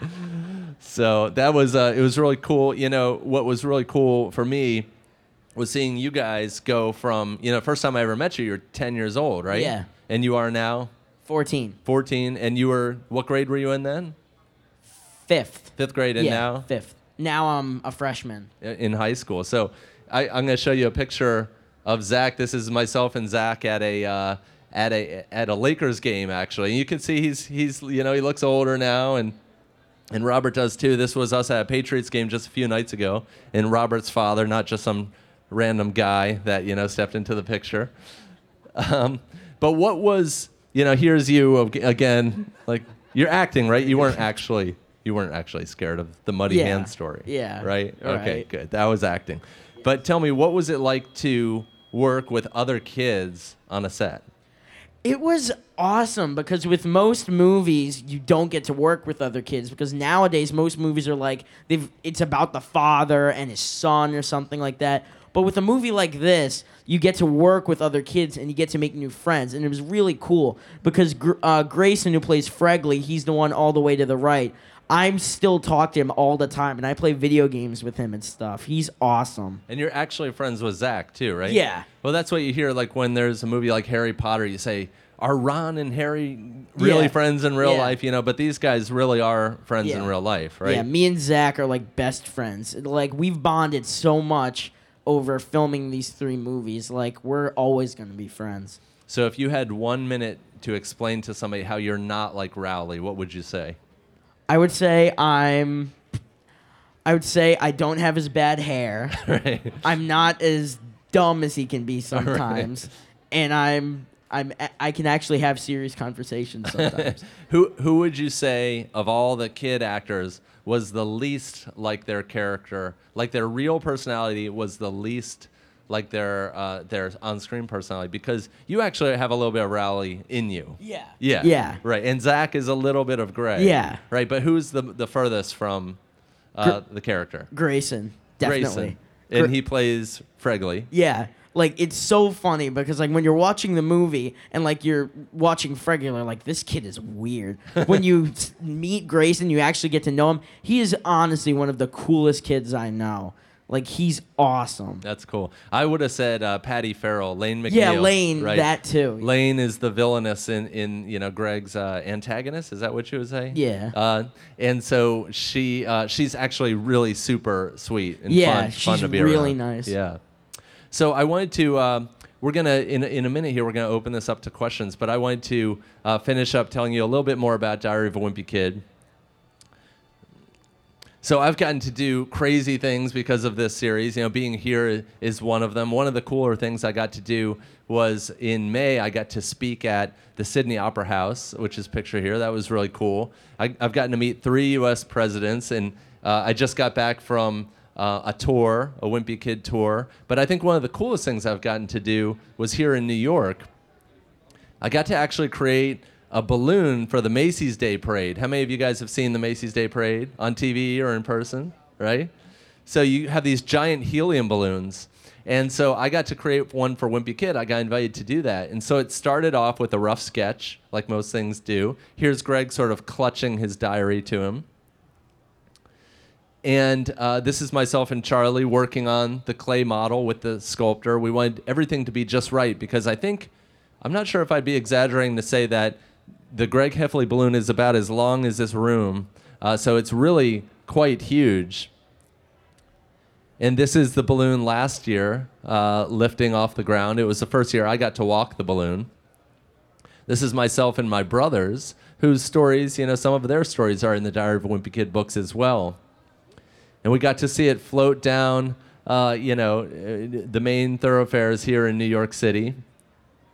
so that was uh, it was really cool. You know what was really cool for me was seeing you guys go from you know first time I ever met you. You're 10 years old, right? Yeah. And you are now 14. 14, and you were what grade were you in then? Fifth. Fifth grade, and yeah, now fifth. Now I'm a freshman. in high school. So I, I'm going to show you a picture of Zach. This is myself and Zach at a uh, at a at a Lakers game actually. And you can see he's he's you know he looks older now and. And Robert does too. This was us at a Patriots game just a few nights ago, and Robert's father, not just some random guy that you know stepped into the picture. Um, but what was you know? Here's you again. Like you're acting, right? You weren't actually you weren't actually scared of the muddy Yeah. hand story. Yeah. Right. Okay. Right. Good. That was acting. But tell me, what was it like to work with other kids on a set? It was awesome because with most movies you don't get to work with other kids because nowadays most movies are like they've it's about the father and his son or something like that. But with a movie like this, you get to work with other kids and you get to make new friends, and it was really cool because Gr- uh, Grayson, who plays Fregley, he's the one all the way to the right. I'm still talk to him all the time, and I play video games with him and stuff. He's awesome. And you're actually friends with Zach too, right? Yeah. Well, that's what you hear. Like when there's a movie like Harry Potter, you say, "Are Ron and Harry really Yeah. friends in real Yeah. life?" You know, but these guys really are friends in real life, right? Yeah, me and Zach are like best friends. Like we've bonded so much over filming these three movies. Like we're always gonna be friends. So if you had one minute to explain to somebody how you're not like Rowley, what would you say? I would say I'm. I would say I don't have as bad hair. right. I'm not as dumb as he can be sometimes, and I'm I'm I can actually have serious conversations sometimes. Who who would you say of all the kid actors was the least like their character, like their real personality was the least like their uh, their on-screen personality? Because you actually have a little bit of Rowley in you. Yeah. Yeah. Yeah. Right. And Zach is a little bit of Gray. Yeah. Right. But who's the the furthest from uh, the character? Grayson, definitely. Grayson. And he plays Fregley. Yeah. Like it's so funny because like when you're watching the movie and like you're watching you're like, this kid is weird. when you meet Grayson, you actually get to know him. He is honestly one of the coolest kids I know. Like he's awesome. That's cool. I would have said uh, Patty Farrell, Laine MacNeil. Yeah, Laine, right? that too. Lane is the villainess in, in you know Greg's uh, antagonist. Is that what you would say? Yeah. Uh, and so she uh, she's actually really super sweet and Yeah, fun, fun she's to be really around. nice. Yeah. So I wanted to. Uh, we're gonna in in a minute here. We're gonna open this up to questions, but I wanted to uh, finish up telling you a little bit more about Diary of a Wimpy Kid. So I've gotten to do crazy things because of this series. You know, being here is one of them. One of the cooler things I got to do was in May. I got to speak at the Sydney Opera House, which is pictured here. That was really cool. I, I've gotten to meet three U.S. presidents, and uh, I just got back from uh, a tour, a Wimpy Kid tour. But I think one of the coolest things I've gotten to do was here in New York. I got to actually create a balloon for the Macy's Day Parade. How many of you guys have seen the Macy's Day Parade on TV or in person? Right? So you have these giant helium balloons. And so I got to create one for Wimpy Kid. I got invited to do that. And so it started off with a rough sketch, like most things do. Here's Greg sort of clutching his diary to him. And uh, this is myself and Charlie working on the clay model with the sculptor. We wanted everything to be just right because I think, I'm not sure if I'd be exaggerating to say that the Greg Heffley balloon is about as long as this room. Uh, so it's really quite huge. And this is the balloon last year uh, lifting off the ground. It was the first year I got to walk the balloon. This is myself and my brothers, whose stories, you know, some of their stories are in the Diary of a Wimpy Kid books as well and we got to see it float down, uh, you know, uh, the main thoroughfares here in New York City.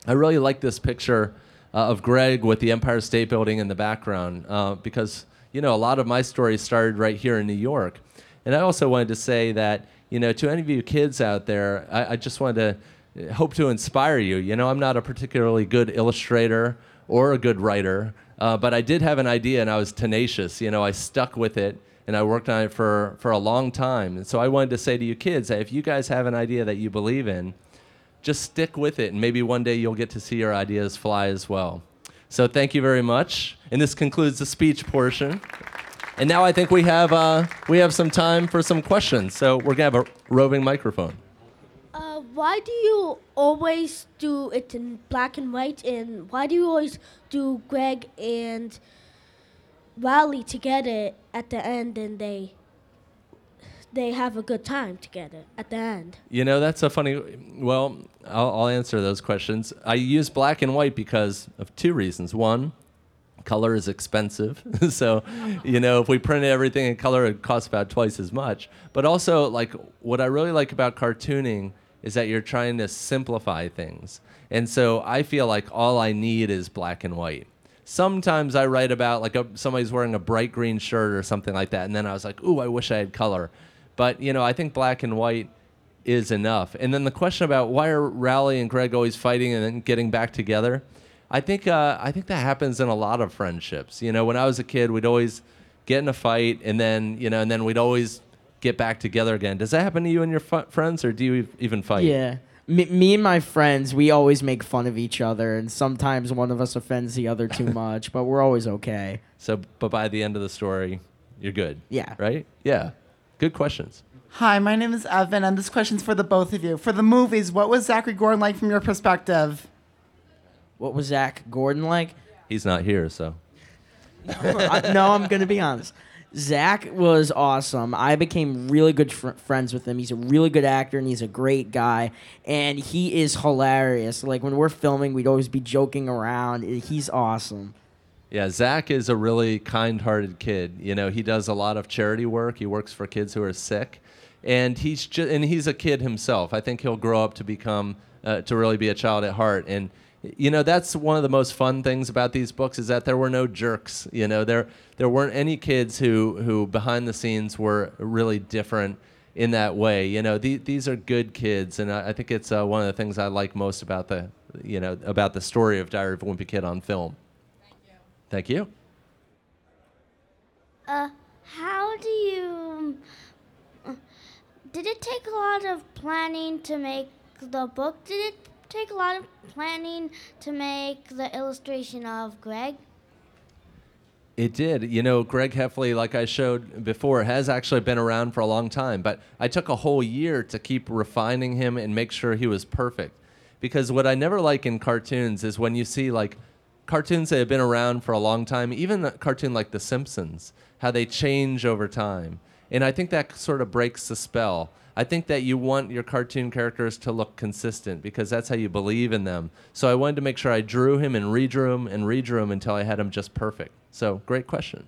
I really like this picture uh, of Greg with the Empire State Building in the background uh, because, you know, a lot of my stories started right here in New York. And I also wanted to say that, you know, to any of you kids out there, I, I just wanted to uh, hope to inspire you. You know, I'm not a particularly good illustrator or a good writer, uh, but I did have an idea and I was tenacious. You know, I stuck with it and I worked on it for, for a long time. And so I wanted to say to you kids that if you guys have an idea that you believe in, just stick with it, and maybe one day you'll get to see your ideas fly as well. So thank you very much. And this concludes the speech portion. And now I think we have uh, we have some time for some questions. So we're gonna have a roving microphone. Uh, why do you always do it in black and white? And why do you always do Greg and Riley together at the end and they they have a good time together at the end? You know, that's a funny. Well, I'll, I'll answer those questions. I use black and white because of two reasons. One, color is expensive. so, you know, if we printed everything in color, it costs about twice as much. But also, like, what I really like about cartooning is that you're trying to simplify things. And so I feel like all I need is black and white. Sometimes I write about like a, somebody's wearing a bright green shirt or something like that, and then I was like, "Ooh, I wish I had color." But you know, I think black and white is enough. And then the question about why are Rowley and Greg always fighting and then getting back together? I think uh, I think that happens in a lot of friendships. You know, when I was a kid, we'd always get in a fight, and then you know, and then we'd always get back together again. Does that happen to you and your friends, or do you ev- even fight? Yeah. Me, me and my friends, we always make fun of each other, and sometimes one of us offends the other too much, but we're always okay. So, but by the end of the story, you're good. Yeah. Right? Yeah. Good questions. Hi, my name is Evan, and this question's for the both of you. For the movies, what was Zachary Gordon like from your perspective? What was Zach Gordon like? He's not here, so. I, no, I'm gonna be honest. Zach was awesome. I became really good fr- friends with him. He's a really good actor and he's a great guy. And he is hilarious. Like when we're filming, we'd always be joking around. He's awesome. Yeah, Zach is a really kind-hearted kid. You know, he does a lot of charity work. He works for kids who are sick, and he's just and he's a kid himself. I think he'll grow up to become uh, to really be a child at heart. And you know, that's one of the most fun things about these books is that there were no jerks. You know, there there weren't any kids who who behind the scenes were really different in that way. You know, the, these are good kids, and I, I think it's uh, one of the things I like most about the you know about the story of Diary of a Wimpy Kid on film. Thank you. Thank you uh, how do you? uh, Did it take a lot of planning to make the book? Did it take a lot of planning to make the illustration of Greg? It did. You know, Greg Heffley, like I showed before, has actually been around for a long time, but I took a whole year to keep refining him and make sure he was perfect. Because what I never like in cartoons is when you see like cartoons that have been around for a long time, even a cartoon like The Simpsons, how they change over time. And I think that sort of breaks the spell. I think that you want your cartoon characters to look consistent because that's how you believe in them. So I wanted to make sure I drew him and redrew him and redrew him until I had him just perfect. So great question.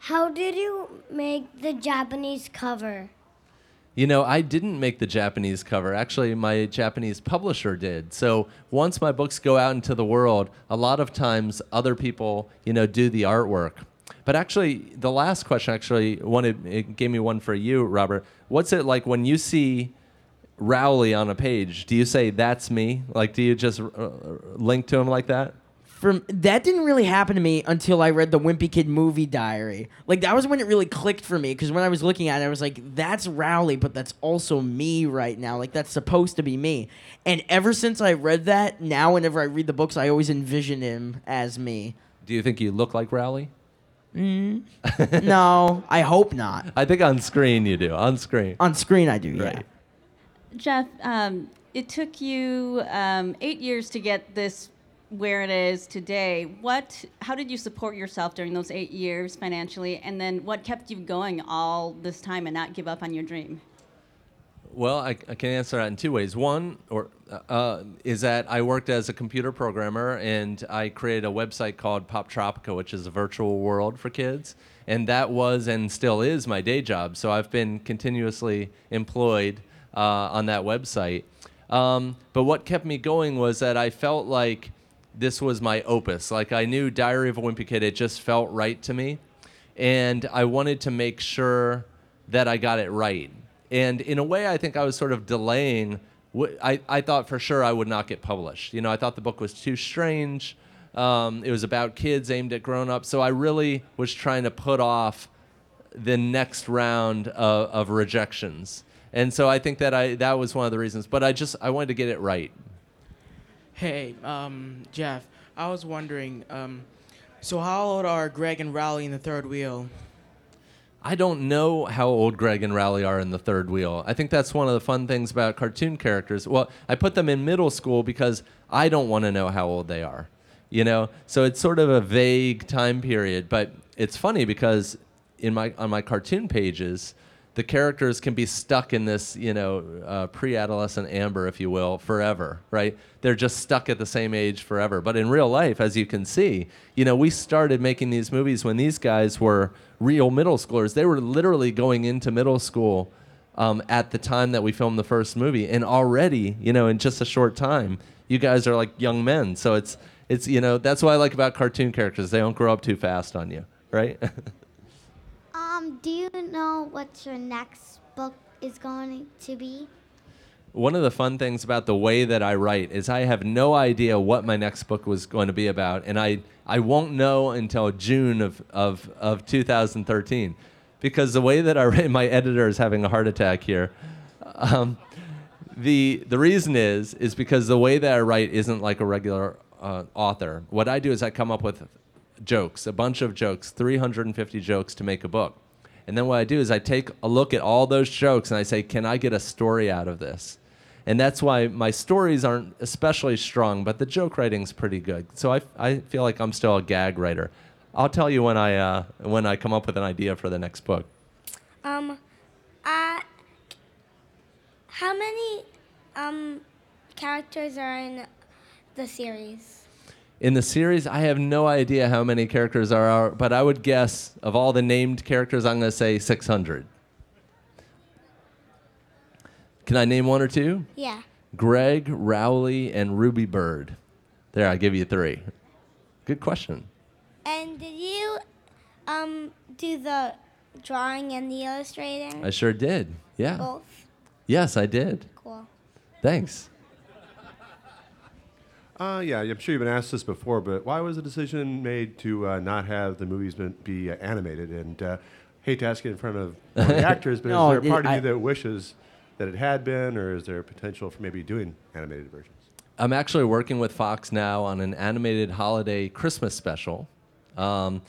How did you make the Japanese cover? You know, I didn't make the Japanese cover. Actually, my Japanese publisher did. So once my books go out into the world, a lot of times other people, you know, do the artwork. But actually, the last question actually wanted it gave me one for you, Robert. What's it like when you see Rowley on a page? Do you say that's me? Like, do you just uh, link to him like that? From that didn't really happen to me until I read the Wimpy Kid movie diary. Like that was when it really clicked for me because when I was looking at it, I was like, "That's Rowley, but that's also me right now. Like that's supposed to be me." And ever since I read that, now whenever I read the books, I always envision him as me. Do you think you look like Rowley? No, I hope not. I think on screen you do. On screen. On screen, I do. Yeah. Right. Jeff, um, it took you um, eight years to get this where it is today. What? How did you support yourself during those eight years financially, and then what kept you going all this time and not give up on your dream? Well, I, I can answer that in two ways. One, or uh, is that I worked as a computer programmer and I created a website called Poptropica, which is a virtual world for kids, and that was and still is my day job. So I've been continuously employed uh, on that website. Um, but what kept me going was that I felt like this was my opus. Like I knew Diary of a Wimpy Kid, it just felt right to me, and I wanted to make sure that I got it right. And in a way, I think I was sort of delaying. I, I thought for sure I would not get published. You know, I thought the book was too strange. Um, it was about kids aimed at grown ups. So I really was trying to put off the next round of, of rejections. And so I think that I that was one of the reasons. But I just I wanted to get it right. Hey, um, Jeff, I was wondering, um, So how old are Greg and Rowley in the third wheel? I don't know how old Greg and Rowley are in the third wheel. I think that's one of the fun things about cartoon characters. Well, I put them in middle school because I don't want to know how old they are. You know? So it's sort of a vague time period, but it's funny because in my on my cartoon pages, the characters can be stuck in this, you know, uh, pre-adolescent amber, if you will, forever, right? They're just stuck at the same age forever. But in real life, as you can see, you know, we started making these movies when these guys were real middle schoolers. They were literally going into middle school um, at the time that we filmed the first movie, and already, you know, in just a short time, you guys are like young men. So it's it's you know that's what I like about cartoon characters. They don't grow up too fast on you, right? Um, do you know what your next book is going to be? One of the fun things about the way that I write is I have no idea what my next book was going to be about, and I, I won't know until June of, of, of 2013. Because the way that I write, my editor is having a heart attack here. Um, the, the reason is, is because the way that I write isn't like a regular uh, author. What I do is I come up with jokes, a bunch of jokes, 350 jokes to make a book. And then what I do is I take a look at all those jokes and I say, can I get a story out of this? And that's why my stories aren't especially strong, but the joke writing's pretty good. So I, I feel like I'm still a gag writer. I'll tell you when I, uh, when I come up with an idea for the next book. Um, uh, how many um characters are in the series? In the series, I have no idea how many characters there are, but I would guess of all the named characters, I'm going to say 600. Can I name one or two? Yeah. Greg, Rowley, and Ruby Bird. There, I give you three. Good question. And did you um do the drawing and the illustrating? I sure did. Yeah. Both. Yes, I did. Cool. Thanks. Uh, yeah, I'm sure you've been asked this before, but why was the decision made to uh, not have the movies been, be uh, animated? And uh, hate to ask it in front of one of the actors, but No, is there a it- part of I- you that wishes that it had been, or is there a potential for maybe doing animated versions? I'm actually working with Fox now on an animated holiday Christmas special. Um,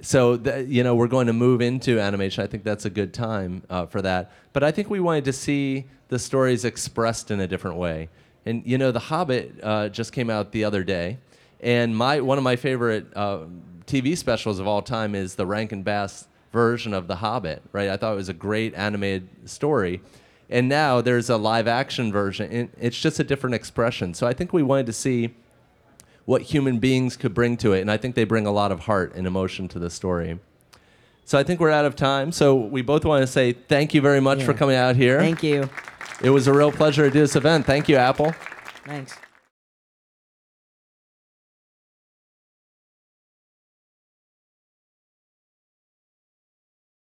so th- you know we're going to move into animation. I think that's a good time uh, for that. But I think we wanted to see the stories expressed in a different way. And you know, The Hobbit uh, just came out the other day, and my one of my favorite uh, TV specials of all time is the Rankin Bass version of The Hobbit. Right? I thought it was a great animated story. And now there's a live action version. and It's just a different expression. So I think we wanted to see what human beings could bring to it. And I think they bring a lot of heart and emotion to the story. So I think we're out of time. So we both want to say thank you very much for coming out here. Thank you. It was a real pleasure to do this event. Thank you, Apple. Thanks.